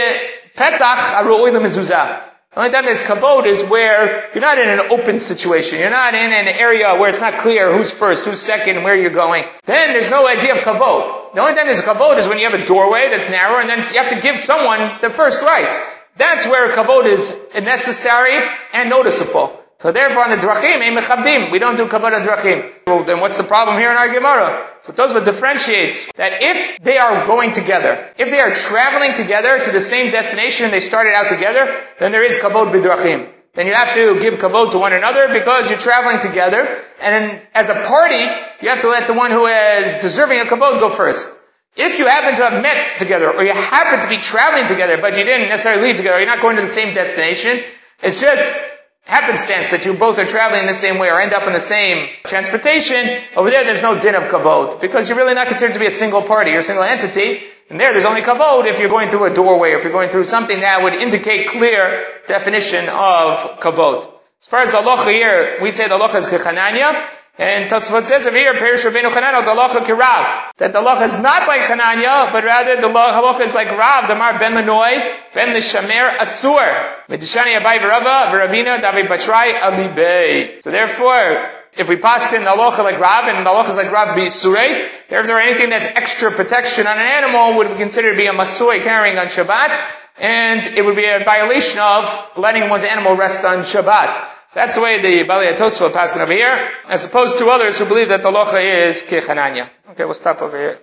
Petach aru'oi mezuzah. The only time there's kavod is where you're not in an open situation. You're not in an area where it's not clear who's first, who's second, where you're going. Then there's no idea of kavod. The only time there's kavod is when you have a doorway that's narrow and then you have to give someone the first right. That's where kavod is necessary and noticeable. So therefore, on the drachim, we don't do on drachim. Well, then what's the problem here in our Gemara? So Tosfot differentiates that if they are going together, if they are traveling together to the same destination and they started out together, then there is kavod bidrachim. Then you have to give kavod to one another because you're traveling together, and as a party, you have to let the one who is deserving a kavod go first. If you happen to have met together, or you happen to be traveling together, but you didn't necessarily leave together, you're not going to the same destination, it's just happenstance that you both are traveling the same way or end up in the same transportation, over there there's no din of kavod, because you're really not considered to be a single party. Or a single entity, and there there's only kavod if you're going through a doorway or if you're going through something that would indicate clear definition of kavod. As far as the halacha here, we say the halacha is kechananya, and Tosfot says over here, Perish Rabbeinu Chananel, the halacha kirav. That the halacha is not like Chananya, but rather the halacha is like Rav, Damar ben Lenoi, ben Lishamer Asur. Medishani Abai V'Rava, V'Ravina, Davi Batrai Alibei. So therefore, if we pass in the halacha like Rav, and the halacha is like Rav B'Surei, therefore anything that's extra protection on an animal would be considered to be a Masui carrying on Shabbat, and it would be a violation of letting one's animal rest on Shabbat. So that's the way the Bali Tosfot passing over here, as opposed to others who believe that the locha is kechananya. Okay, we'll stop over here.